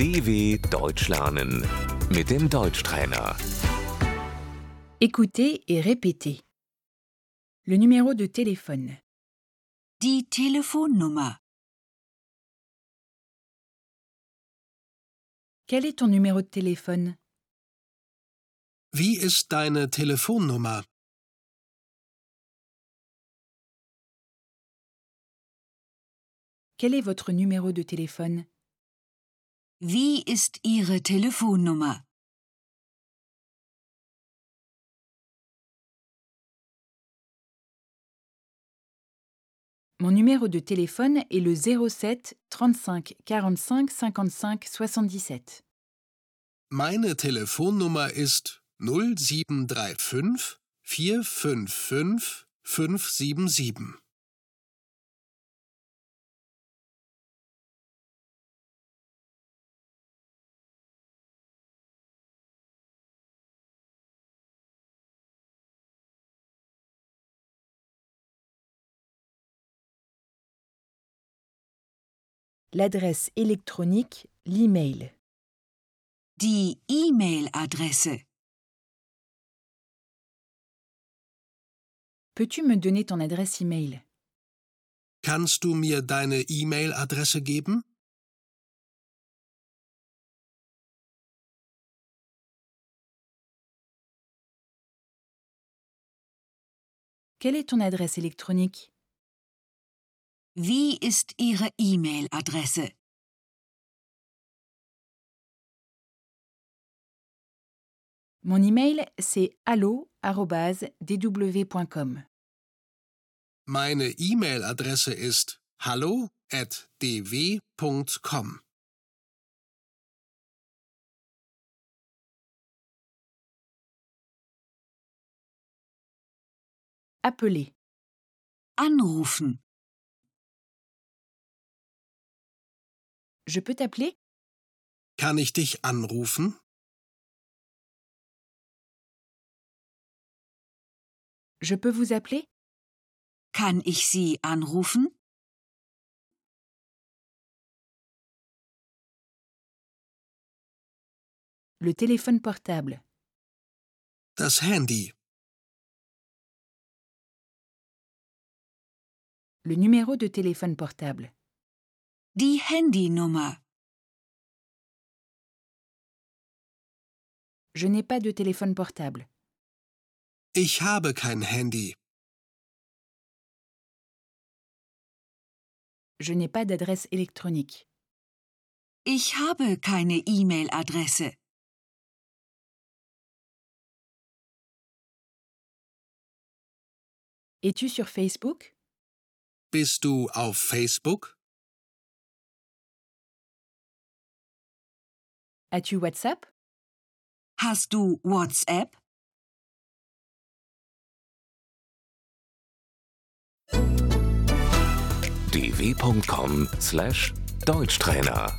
DW Deutsch lernen mit dem Deutschtrainer. Écoutez et répétez. Le numéro de téléphone. Die Telefonnummer. Quel est ton numéro de téléphone Wie ist deine Telefonnummer? Quel est votre numéro de téléphone Wie ist Ihre Telefonnummer? Mon numéro de téléphone est le 07 35 45 55 77. Meine Telefonnummer ist 0735 455 577. L'adresse électronique, l'email. Die E-Mail-Adresse. Peux-tu me donner ton adresse email? Kannst du mir deine E-Mail-Adresse geben? Quelle est ton adresse électronique? Wie ist Ihre E-Mail-Adresse? Mon email, c'est allo@dw.com. Meine E-Mail-Adresse ist hallo@dw.com. Appeler. Anrufen. Je peux t'appeler? Kann ich dich anrufen? Je peux vous appeler? Kann ich Sie anrufen? Le téléphone portable. Das Handy. Le numéro de téléphone portable. Die Handynummer. Je n'ai pas de téléphone portable. Ich habe kein Handy. Je n'ai pas d'adresse électronique. Ich habe keine E-Mail-Adresse. Es-tu sur Facebook Bist du auf Facebook? As-tu WhatsApp Hast du WhatsApp? dw.com/deutschtrainer